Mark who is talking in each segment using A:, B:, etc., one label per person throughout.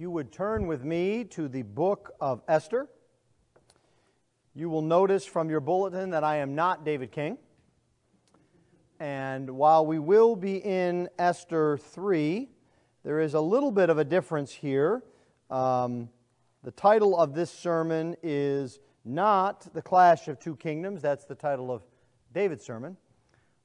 A: you would turn with me to the book of Esther, you will notice from your bulletin that I am not David King. And while we will be in Esther 3, there is a little bit of a difference here. Um, the title of this sermon is not The Clash of Two Kingdoms, that's the title of David's sermon.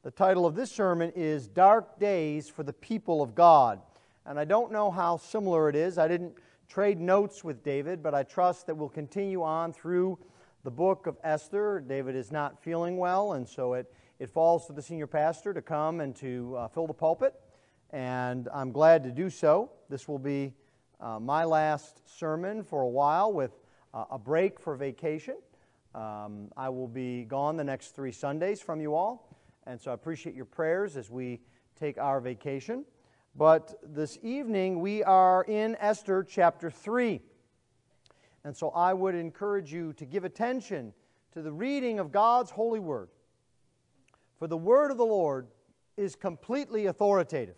A: The title of this sermon is Dark Days for the People of God and I don't know how similar it is. I didn't trade notes with David, but I trust that we'll continue on through the book of Esther. David is not feeling well, and so it, it falls to the senior pastor to come and to uh, fill the pulpit, and I'm glad to do so. This will be uh, my last sermon for a while with uh, a break for vacation. Um, I will be gone the next three Sundays from you all, and so I appreciate your prayers as we take our vacation. But this evening we are in Esther chapter 3. And so I would encourage you to give attention to the reading of God's holy word. For the word of the Lord is completely authoritative.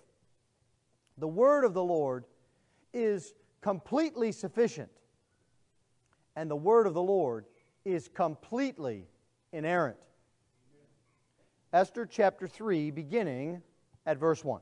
A: The word of the Lord is completely sufficient. And the word of the Lord is completely inerrant. Esther chapter 3, beginning at verse 1.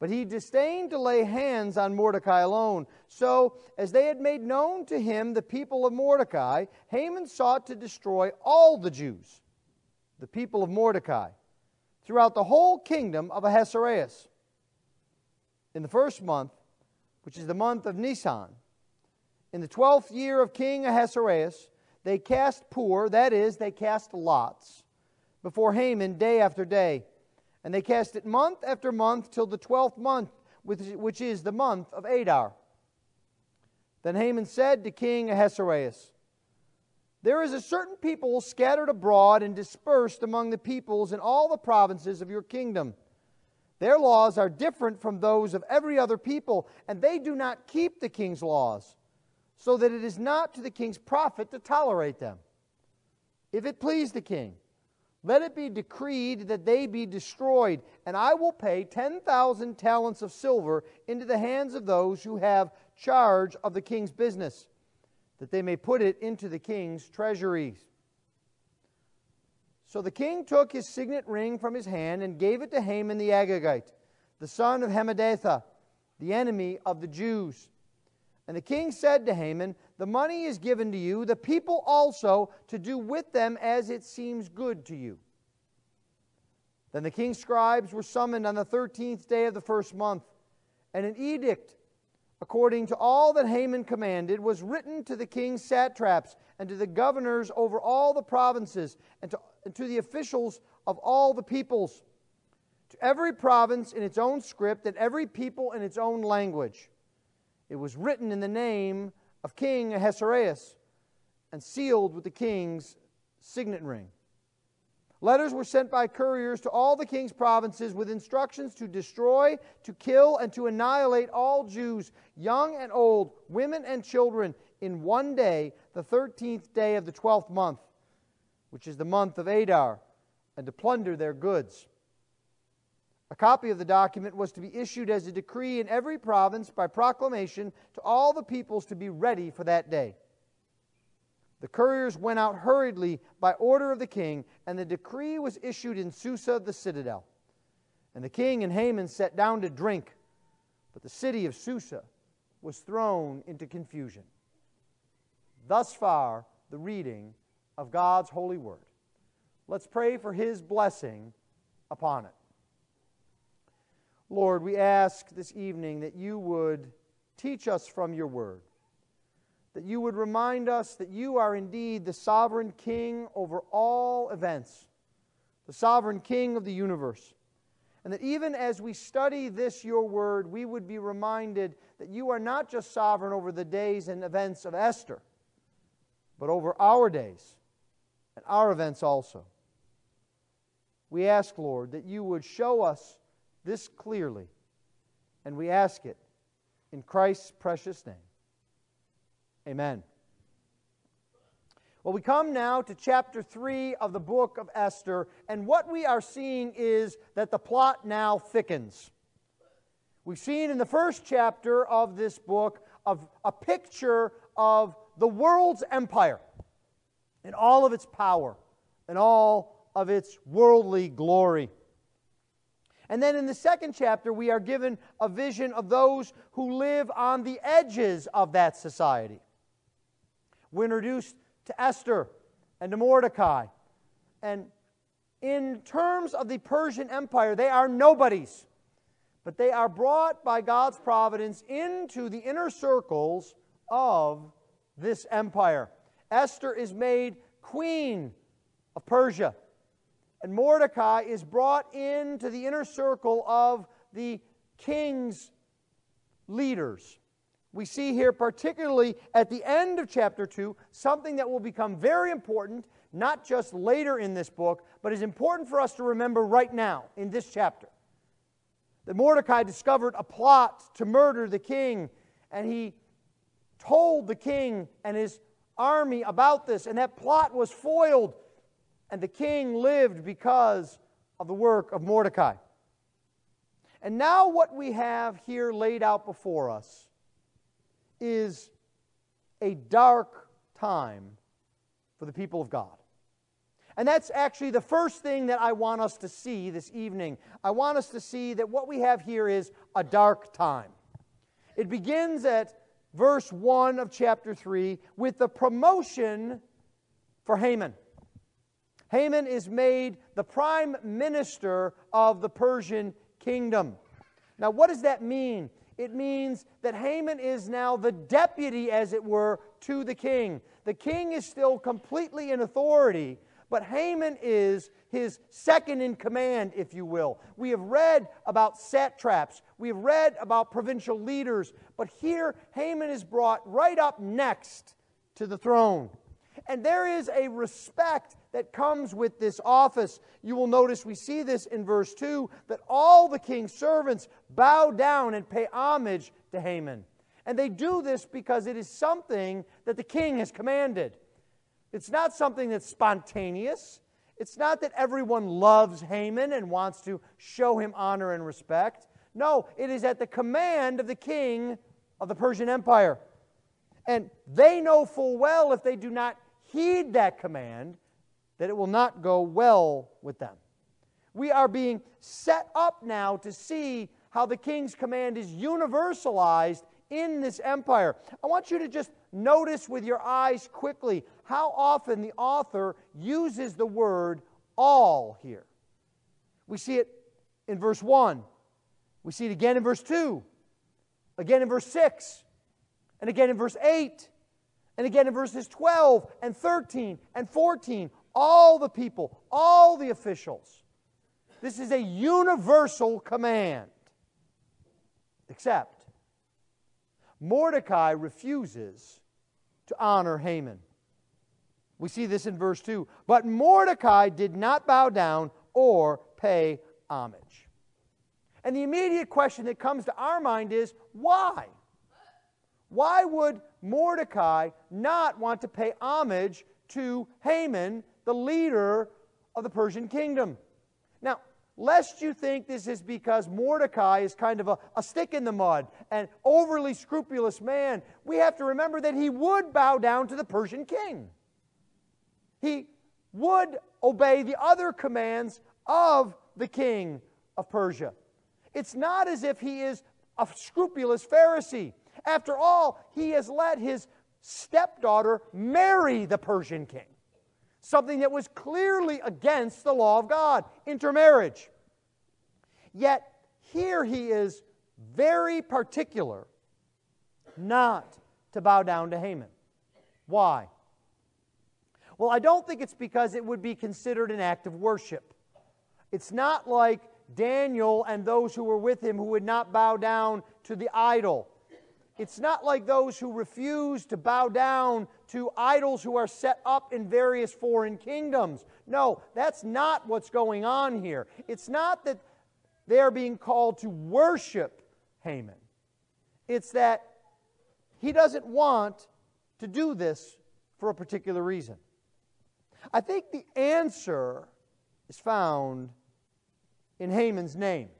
A: But he disdained to lay hands on Mordecai alone. So, as they had made known to him the people of Mordecai, Haman sought to destroy all the Jews, the people of Mordecai, throughout the whole kingdom of Ahasuerus. In the first month, which is the month of Nisan, in the twelfth year of King Ahasuerus, they cast Pur, that is, they cast lots, before Haman day after day and they cast it month after month till the twelfth month, which is the month of Adar. Then Haman said to King Ahasuerus, There is a certain people scattered abroad and dispersed among the peoples in all the provinces of your kingdom. Their laws are different from those of every other people, and they do not keep the king's laws, so that it is not to the king's profit to tolerate them. If it please the king, let it be decreed that they be destroyed, and I will pay 10,000 talents of silver into the hands of those who have charge of the king's business, that they may put it into the king's treasuries. So the king took his signet ring from his hand and gave it to Haman the Agagite, the son of Hammedatha, the enemy of the Jews. And the king said to Haman, The money is given to you, the people also, to do with them as it seems good to you. Then the king's scribes were summoned on the thirteenth day of the first month, and an edict, according to all that Haman commanded, was written to the king's satraps and to the governors over all the provinces and to, and to the officials of all the peoples, to every province in its own script and every people in its own language. It was written in the name of King Ahasuerus and sealed with the king's signet ring. Letters were sent by couriers to all the king's provinces with instructions to destroy, to kill, and to annihilate all Jews, young and old, women and children, in one day, the 13th day of the 12th month, which is the month of Adar, and to plunder their goods. A copy of the document was to be issued as a decree in every province by proclamation to all the peoples to be ready for that day. The couriers went out hurriedly by order of the king, and the decree was issued in Susa, the citadel. And the king and Haman sat down to drink, but the city of Susa was thrown into confusion. Thus far, the reading of God's holy word. Let's pray for his blessing upon it. Lord, we ask this evening that you would teach us from your word, that you would remind us that you are indeed the sovereign king over all events, the sovereign king of the universe. And that even as we study this, your word, we would be reminded that you are not just sovereign over the days and events of Esther, but over our days and our events also. We ask, Lord, that you would show us this clearly, and we ask it in Christ's precious name. Amen. Well, we come now to chapter 3 of the book of Esther, and what we are seeing is that the plot now thickens. We've seen in the first chapter of this book of a picture of the world's empire and all of its power and all of its worldly glory. And then in the second chapter, we are given a vision of those who live on the edges of that society. We're introduced to Esther and to Mordecai. And in terms of the Persian Empire, they are nobodies, but they are brought by God's providence into the inner circles of this empire. Esther is made queen of Persia, and Mordecai is brought into the inner circle of the king's leaders we see here, particularly at the end of chapter 2, something that will become very important, not just later in this book, but is important for us to remember right now in this chapter. That Mordecai discovered a plot to murder the king, and he told the king and his army about this, and that plot was foiled, and the king lived because of the work of Mordecai. And now, what we have here laid out before us is a dark time for the people of God. And that's actually the first thing that I want us to see this evening. I want us to see that what we have here is a dark time. It begins at verse 1 of chapter 3 with the promotion for Haman. Haman is made the prime minister of the Persian kingdom. Now, what does that mean? it means that Haman is now the deputy, as it were, to the king. The king is still completely in authority, but Haman is his second in command, if you will. We have read about satraps, we have read about provincial leaders, but here Haman is brought right up next to the throne. And there is a respect that comes with this office. You will notice we see this in verse 2 that all the king's servants bow down and pay homage to Haman. And they do this because it is something that the king has commanded. It's not something that's spontaneous. It's not that everyone loves Haman and wants to show him honor and respect. No, it is at the command of the king of the Persian Empire. And they know full well if they do not heed that command, that it will not go well with them. We are being set up now to see how the king's command is universalized in this empire. I want you to just notice with your eyes quickly how often the author uses the word all here. We see it in verse 1, we see it again in verse 2, again in verse 6, and again in verse 8, and again in verses 12 and 13 and 14 all the people, all the officials. This is a universal command. Except Mordecai refuses to honor Haman. We see this in verse 2. But Mordecai did not bow down or pay homage. And the immediate question that comes to our mind is why? Why would Mordecai not want to pay homage to Haman the leader of the Persian kingdom. Now, lest you think this is because Mordecai is kind of a, a, stick in the mud and overly scrupulous man, we have to remember that he would bow down to the Persian king. He would obey the other commands of the king of Persia. It's not as if he is a scrupulous Pharisee. After all, he has let his stepdaughter marry the Persian king, something that was clearly against the law of God intermarriage. Yet here he is very particular not to bow down to Haman. Why? Well, I don't think it's because it would be considered an act of worship. It's not like Daniel and those who were with him who would not bow down to the idol. It's not like those who refuse to bow down to idols who are set up in various foreign kingdoms. No, that's not what's going on here. It's not that they are being called to worship Haman, it's that he doesn't want to do this for a particular reason. I think the answer is found in Haman's name.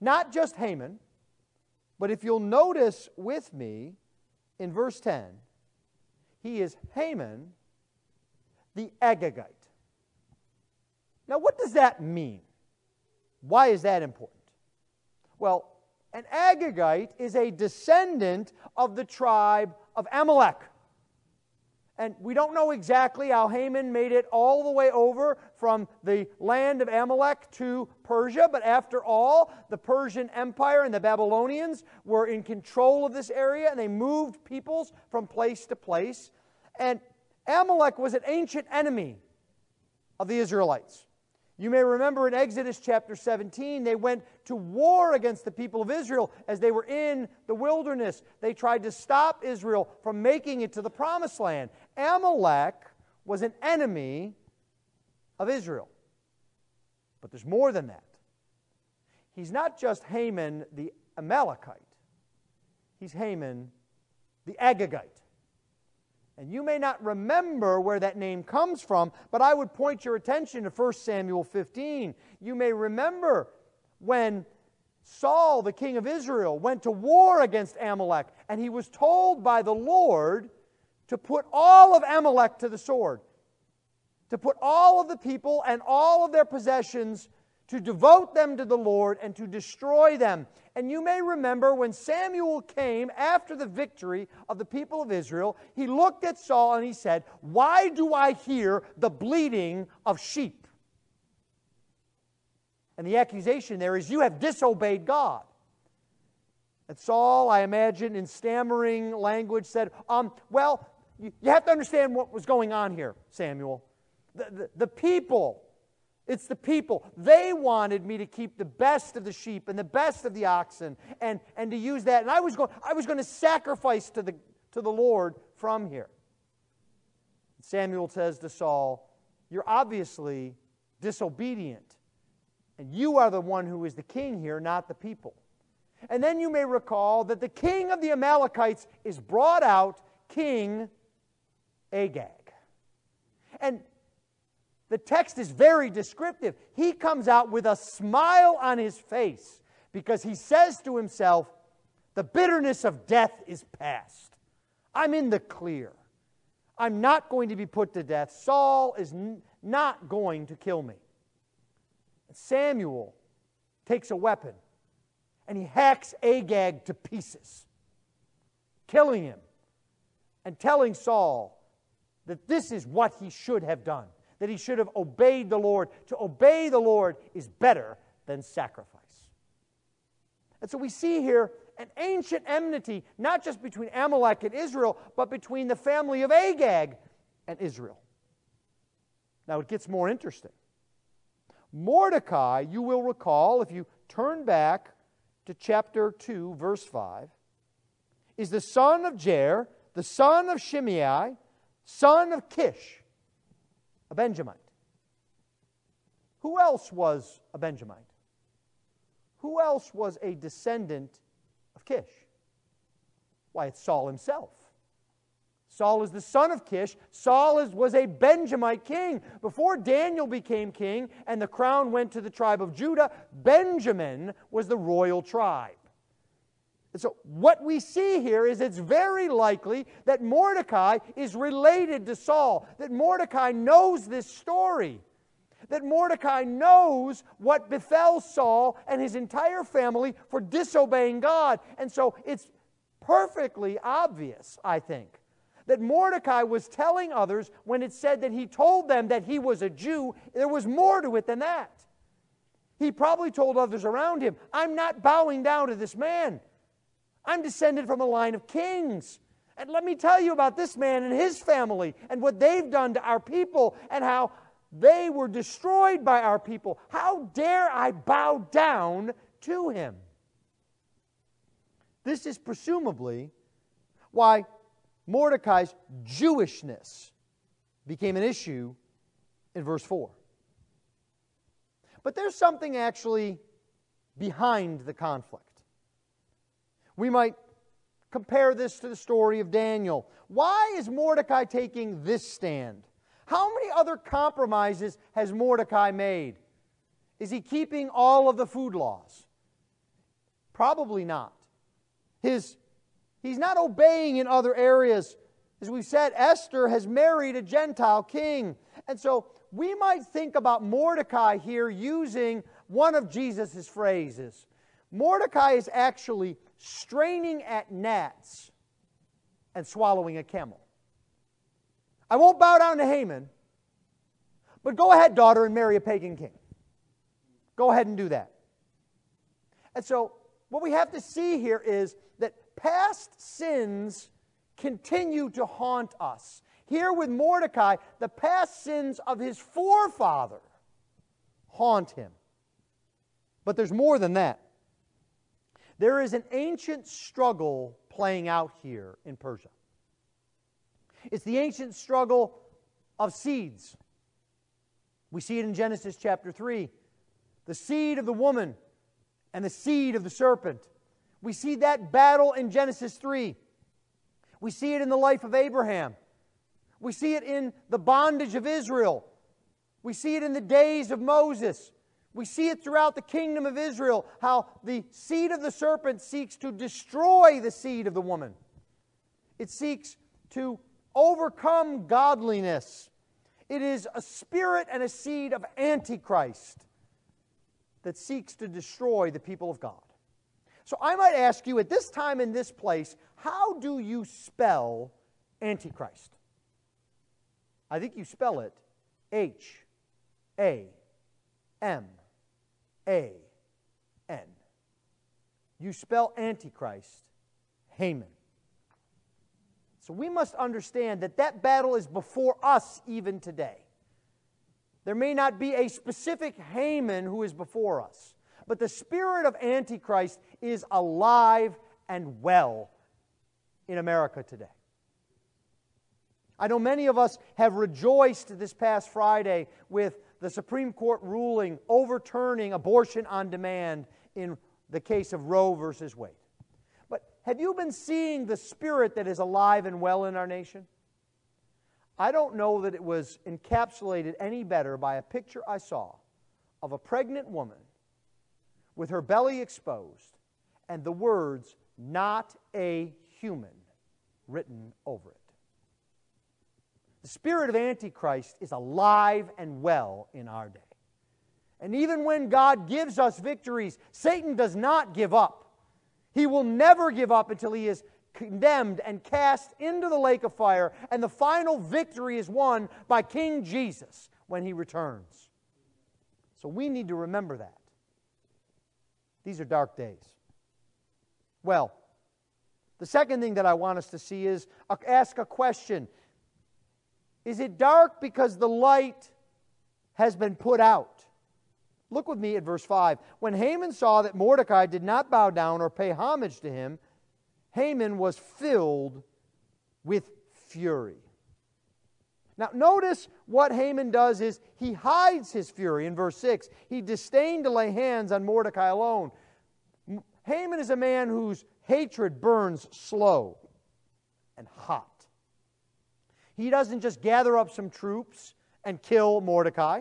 A: Not just Haman, but if you'll notice with me in verse 10, he is Haman the Agagite. Now, what does that mean? Why is that important? Well, an Agagite is a descendant of the tribe of Amalek. And we don't know exactly how Haman made it all the way over from the land of Amalek to Persia, but after all, the Persian Empire and the Babylonians were in control of this area and they moved peoples from place to place. And Amalek was an ancient enemy of the Israelites. You may remember in Exodus chapter 17, they went to war against the people of Israel as they were in the wilderness. They tried to stop Israel from making it to the promised land. Amalek was an enemy of Israel. But there's more than that. He's not just Haman the Amalekite, he's Haman the Agagite. And you may not remember where that name comes from, but I would point your attention to 1 Samuel 15. You may remember when Saul, the king of Israel, went to war against Amalek, and he was told by the Lord to put all of Amalek to the sword, to put all of the people and all of their possessions to devote them to the Lord and to destroy them. And you may remember when Samuel came after the victory of the people of Israel, he looked at Saul and he said, Why do I hear the bleating of sheep? And the accusation there is, You have disobeyed God. And Saul, I imagine, in stammering language, said, um, Well, you, you have to understand what was going on here, Samuel. The, the, the people it's the people. They wanted me to keep the best of the sheep and the best of the oxen and, and to use that. And I was going, I was going to sacrifice to the, to the Lord from here. Samuel says to Saul, You're obviously disobedient. And you are the one who is the king here, not the people. And then you may recall that the king of the Amalekites is brought out, King Agag. And the text is very descriptive. He comes out with a smile on his face because he says to himself, The bitterness of death is past. I'm in the clear. I'm not going to be put to death. Saul is n- not going to kill me. Samuel takes a weapon and he hacks Agag to pieces, killing him and telling Saul that this is what he should have done that he should have obeyed the Lord. To obey the Lord is better than sacrifice. And so we see here an ancient enmity, not just between Amalek and Israel, but between the family of Agag and Israel. Now it gets more interesting. Mordecai, you will recall, if you turn back to chapter 2, verse 5, is the son of Jair, the son of Shimei, son of Kish a Benjamite. Who else was a Benjamite? Who else was a descendant of Kish? Why, it's Saul himself. Saul is the son of Kish. Saul is, was a Benjamite king. Before Daniel became king and the crown went to the tribe of Judah, Benjamin was the royal tribe. So, what we see here is it's very likely that Mordecai is related to Saul, that Mordecai knows this story, that Mordecai knows what befell Saul and his entire family for disobeying God. And so, it's perfectly obvious, I think, that Mordecai was telling others when it said that he told them that he was a Jew. There was more to it than that. He probably told others around him, I'm not bowing down to this man. I'm descended from a line of kings. And let me tell you about this man and his family and what they've done to our people and how they were destroyed by our people. How dare I bow down to him? This is presumably why Mordecai's Jewishness became an issue in verse 4. But there's something actually behind the conflict. We might compare this to the story of Daniel. Why is Mordecai taking this stand? How many other compromises has Mordecai made? Is he keeping all of the food laws? Probably not. His, he's not obeying in other areas. As we've said, Esther has married a Gentile king. And so we might think about Mordecai here using one of Jesus' phrases. Mordecai is actually straining at gnats and swallowing a camel. I won't bow down to Haman, but go ahead, daughter, and marry a pagan king. Go ahead and do that. And so, what we have to see here is that past sins continue to haunt us. Here with Mordecai, the past sins of his forefather haunt him. But there's more than that. There is an ancient struggle playing out here in Persia. It's the ancient struggle of seeds. We see it in Genesis chapter 3 the seed of the woman and the seed of the serpent. We see that battle in Genesis 3. We see it in the life of Abraham. We see it in the bondage of Israel. We see it in the days of Moses. We see it throughout the kingdom of Israel how the seed of the serpent seeks to destroy the seed of the woman. It seeks to overcome godliness. It is a spirit and a seed of Antichrist that seeks to destroy the people of God. So I might ask you at this time in this place, how do you spell Antichrist? I think you spell it H A M A N. You spell Antichrist Haman. So we must understand that that battle is before us even today. There may not be a specific Haman who is before us, but the spirit of Antichrist is alive and well in America today. I know many of us have rejoiced this past Friday with the Supreme Court ruling overturning abortion on demand in the case of Roe versus Wade. But have you been seeing the spirit that is alive and well in our nation? I don't know that it was encapsulated any better by a picture I saw of a pregnant woman with her belly exposed and the words, not a human, written over it. The spirit of Antichrist is alive and well in our day. And even when God gives us victories, Satan does not give up. He will never give up until he is condemned and cast into the lake of fire, and the final victory is won by King Jesus when he returns. So we need to remember that. These are dark days. Well, the second thing that I want us to see is uh, ask a question is it dark because the light has been put out? Look with me at verse 5. When Haman saw that Mordecai did not bow down or pay homage to him, Haman was filled with fury. Now, notice what Haman does is he hides his fury in verse 6. He disdained to lay hands on Mordecai alone. Haman is a man whose hatred burns slow and hot. He doesn't just gather up some troops and kill Mordecai.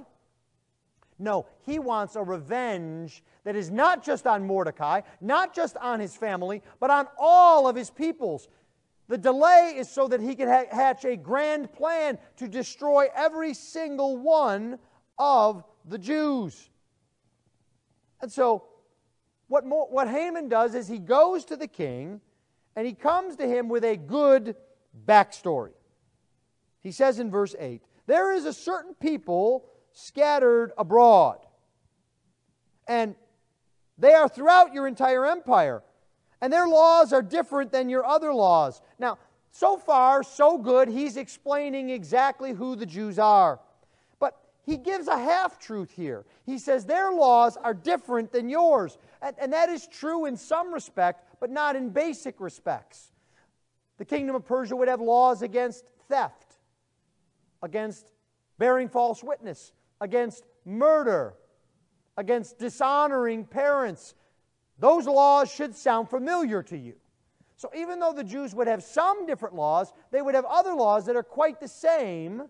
A: No, he wants a revenge that is not just on Mordecai, not just on his family, but on all of his peoples. The delay is so that he can ha- hatch a grand plan to destroy every single one of the Jews. And so, what, Mo- what Haman does is he goes to the king And he comes to him with a good backstory. He says in verse 8 There is a certain people scattered abroad, and they are throughout your entire empire, and their laws are different than your other laws. Now, so far, so good. He's explaining exactly who the Jews are. But he gives a half truth here. He says their laws are different than yours. And, and, that is true in some respect, but not in basic respects. The kingdom of Persia would have laws against theft, against bearing false witness, against murder, against dishonoring parents. Those laws should sound familiar to you. So even though the Jews would have some different laws, they would have other laws that are quite the same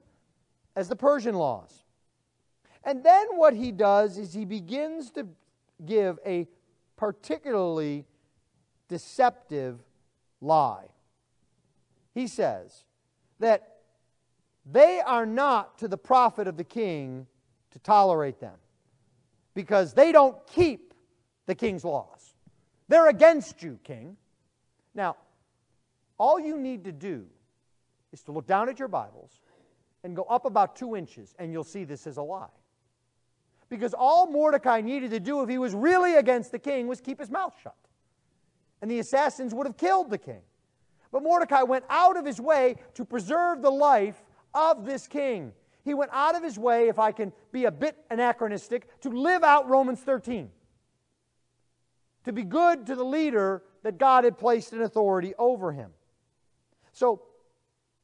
A: as the Persian laws. And then what he does is he begins to give a particularly deceptive lie. He says that they are not to the profit of the king to tolerate them because they don't keep the king's laws. They're against you, king. Now, all you need to do is to look down at your Bibles and go up about two inches, and you'll see this is a lie. Because all Mordecai needed to do if he was really against the king was keep his mouth shut. And the assassins would have killed the king. But Mordecai went out of his way to preserve the life of this king. He went out of his way, if I can be a bit anachronistic, to live out Romans 13. To be good to the leader that God had placed in authority over him. So,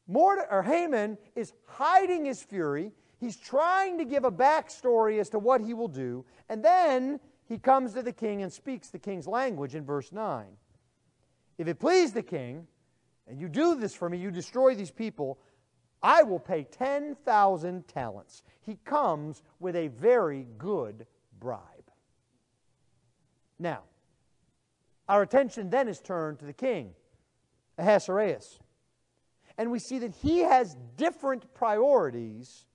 A: Mord- or Haman is hiding his fury. He's trying to give a backstory as to what he will do. And then he comes to the king and speaks the king's language in verse 9. If it please the king, and you do this for me, you destroy these people, I will pay 10,000 talents. He comes with a very good bribe. Now, our attention then is turned to the king, Ahasuerus. And we see that he has different priorities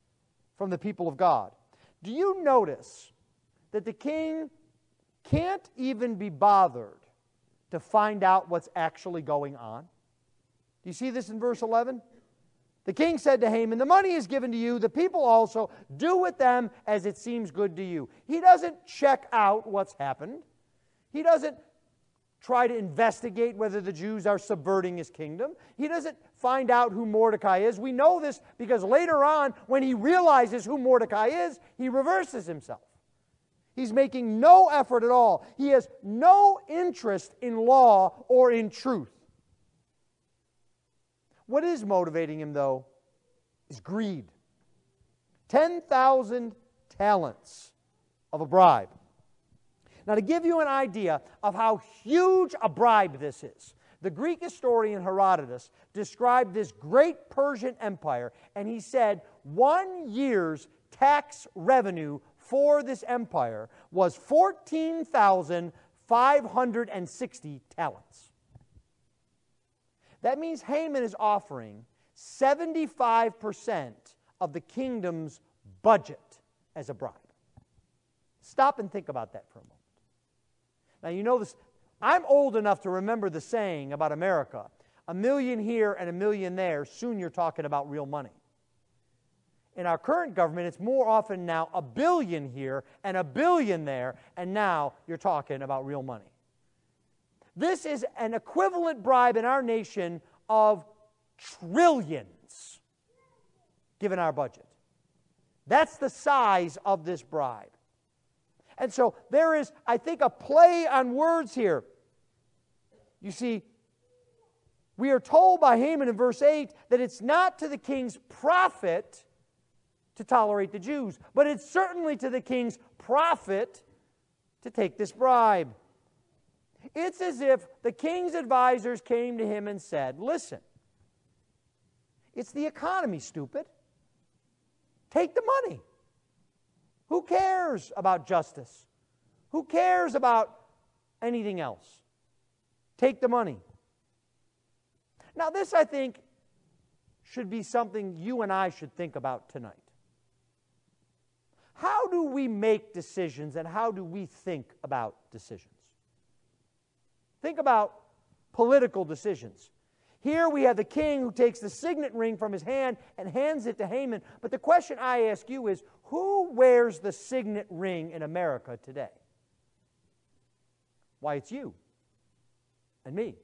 A: from the people of God. Do you notice that the king can't even be bothered to find out what's actually going on? Do you see this in verse 11? The king said to Haman, The money is given to you, the people also. Do with them as it seems good to you. He doesn't check out what's happened. He doesn't try to investigate whether the Jews are subverting his kingdom. He doesn't find out who Mordecai is. We know this because later on, when he realizes who Mordecai is, he reverses himself. He's making no effort at all. He has no interest in law or in truth. What is motivating him, though, is greed. 10,000 talents of a bribe. Now, to give you an idea of how huge a bribe this is, the Greek historian Herodotus described this great Persian empire, and he said one year's tax revenue for this empire was 14,560 talents. That means Haman is offering 75% of the kingdom's budget as a bribe. Stop and think about that for a moment. Now, you know this. I'm old enough to remember the saying about America a million here and a million there. Soon you're talking about real money. In our current government, it's more often now a billion here and a billion there, and now you're talking about real money. This is an equivalent bribe in our nation of trillions, given our budget. That's the size of this bribe. And so there is, I think, a play on words here. You see, we are told by Haman in verse 8 that it's not to the king's profit to tolerate the Jews, but it's certainly to the king's profit to take this bribe. It's as if the king's advisors came to him and said, Listen, it's the economy, stupid. Take the money. Who cares about justice? Who cares about anything else? Take the money. Now, this, I think, should be something you and I should think about tonight. How do we make decisions and how do we think about decisions? Think about political decisions. Here we have the king who takes the signet ring from his hand and hands it to Haman. But the question I ask you is who wears the signet ring in America today? Why, it's you and me.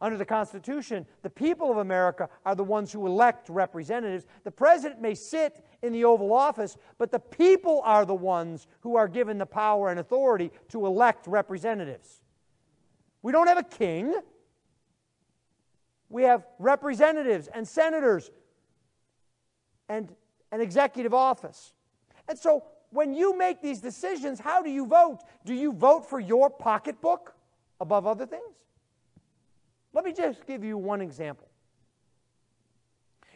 A: Under the Constitution, the people of America are the ones who elect representatives. The president may sit in the Oval Office, but the people are the ones who are given the power and authority to elect representatives. We don't have a king. We have representatives and senators and an executive office. And so when you make these decisions, how do you vote? Do you vote for your pocketbook above other things? Let me just give you one example.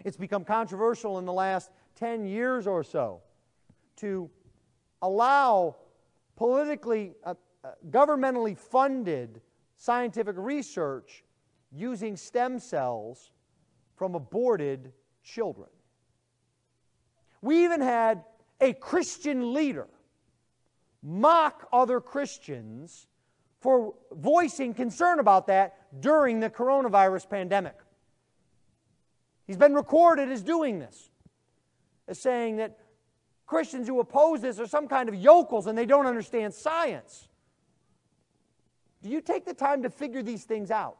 A: It's become controversial in the last 10 years or so to allow politically, uh, uh, governmentally funded scientific research using stem cells from aborted children. We even had a Christian leader mock other Christians for voicing concern about that during the coronavirus pandemic. He's been recorded as doing this, as saying that Christians who oppose this are some kind of yokels and they don't understand science. Do you take the time to figure these things out?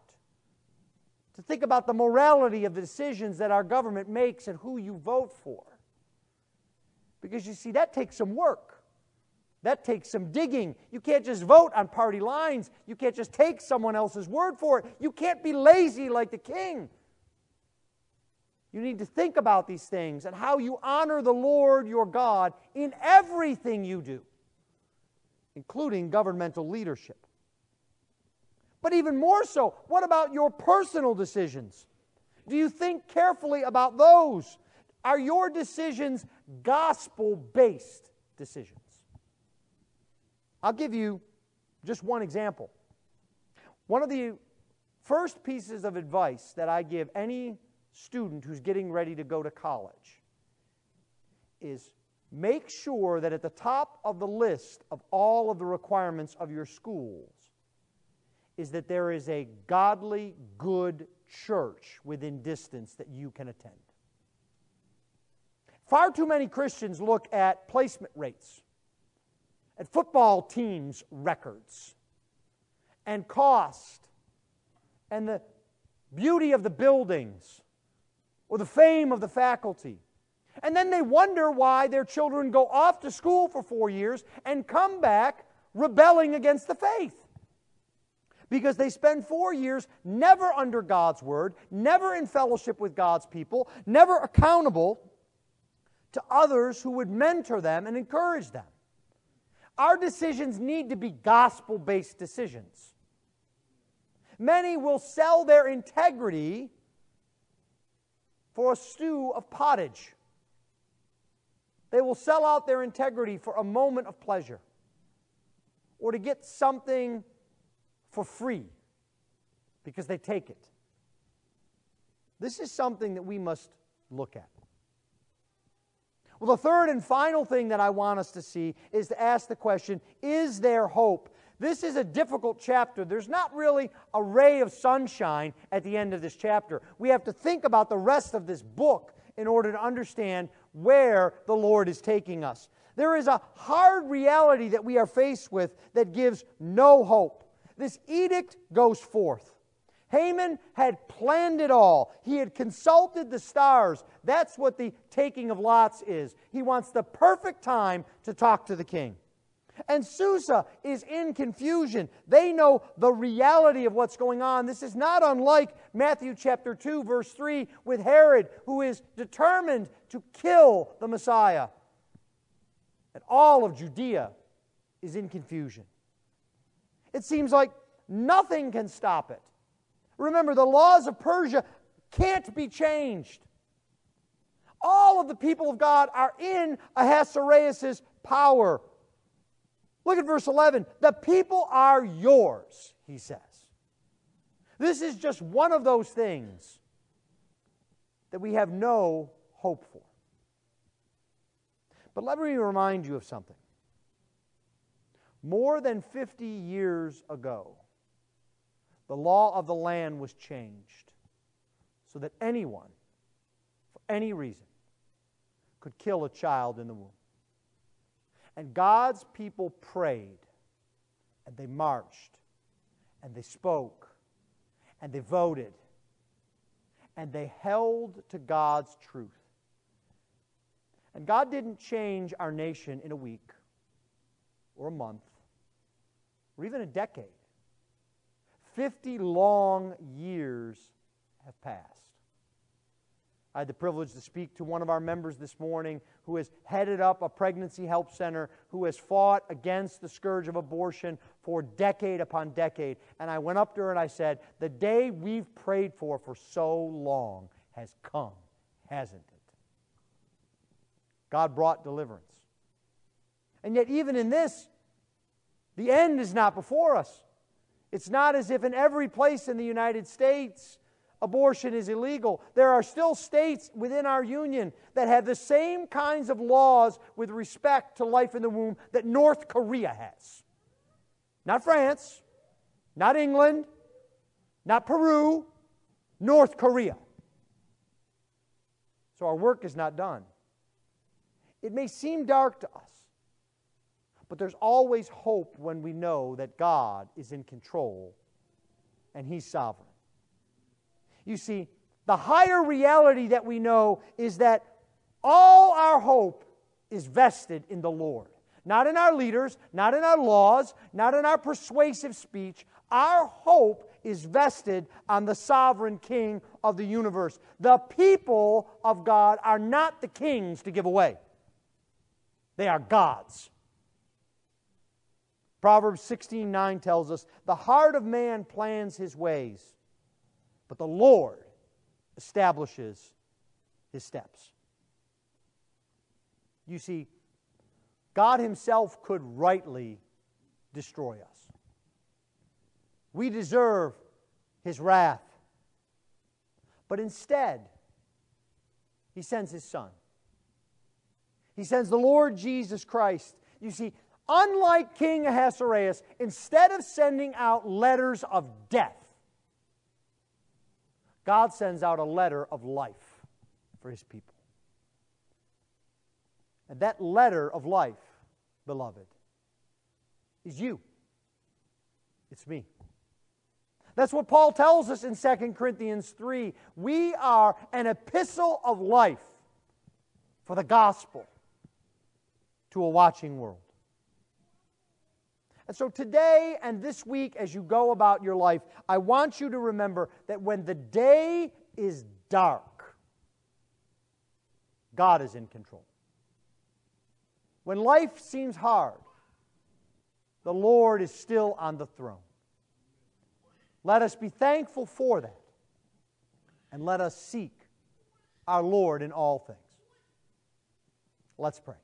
A: To think about the morality of the decisions that our government makes and who you vote for? Because you see, that takes some work. That takes some digging. You can't just vote on party lines. You can't just take someone else's word for it. You can't be lazy like the king. You need to think about these things and how you honor the Lord your God in everything you do, including governmental leadership. But even more so, what about your personal decisions? Do you think carefully about those? Are your decisions gospel based decisions? I'll give you just one example. One of the first pieces of advice that I give any student who's getting ready to go to college is make sure that at the top of the list of all of the requirements of your schools is that there is a godly, good church within distance that you can attend. Far too many Christians look at placement rates at football teams' records and cost and the beauty of the buildings or the fame of the faculty. And then they wonder why their children go off to school for four years and come back rebelling against the faith. Because they spend four years never under God's word, never in fellowship with God's people, never accountable to others who would mentor them and encourage them. Our decisions need to be gospel based decisions. Many will sell their integrity for a stew of pottage. They will sell out their integrity for a moment of pleasure or to get something for free because they take it. This is something that we must look at. Well, the third and final thing that I want us to see is to ask the question Is there hope? This is a difficult chapter. There's not really a ray of sunshine at the end of this chapter. We have to think about the rest of this book in order to understand where the Lord is taking us. There is a hard reality that we are faced with that gives no hope. This edict goes forth. Haman had planned it all. He had consulted the stars. That's what the taking of lots is. He wants the perfect time to talk to the king. And Susa is in confusion. They know the reality of what's going on. This is not unlike Matthew chapter 2, verse 3, with Herod, who is determined to kill the Messiah. And all of Judea is in confusion. It seems like nothing can stop it. Remember, the laws of Persia can't be changed. All of the people of God are in Ahasuerus' power. Look at verse 11. The people are yours, he says. This is just one of those things that we have no hope for. But let me remind you of something. More than 50 years ago, the law of the land was changed so that anyone, for any reason, could kill a child in the womb. And God's people prayed, and they marched, and they spoke, and they voted, and they held to God's truth. And God didn't change our nation in a week, or a month, or even a decade. 50 long years have passed. I had the privilege to speak to one of our members this morning who has headed up a pregnancy help center, who has fought against the scourge of abortion for decade upon decade. And I went up to her and I said, The day we've prayed for for so long has come, hasn't it? God brought deliverance. And yet, even in this, the end is not before us. It's not as if in every place in the United States abortion is illegal. There are still states within our union that have the same kinds of laws with respect to life in the womb that North Korea has. Not France, not England, not Peru, North Korea. So our work is not done. It may seem dark to us, but there's always hope when we know that God is in control and He's sovereign. You see, the higher reality that we know is that all our hope is vested in the Lord. Not in our leaders, not in our laws, not in our persuasive speech. Our hope is vested on the sovereign King of the universe. The people of God are not the kings to give away, they are God's. Proverbs 16 9 tells us, The heart of man plans his ways, but the Lord establishes his steps. You see, God Himself could rightly destroy us. We deserve His wrath. But instead, He sends His Son. He sends the Lord Jesus Christ. You see, unlike King Ahasuerus, instead of sending out letters of death, God sends out a letter of life for his people. And that letter of life, beloved, is you. It's me. That's what Paul tells us in 2 Corinthians 3. We are an epistle of life for the gospel to a watching world. And so today and this week, as you go about your life, I want you to remember that when the day is dark, God is in control. When life seems hard, the Lord is still on the throne. Let us be thankful for that. And let us seek our Lord in all things. Let's pray.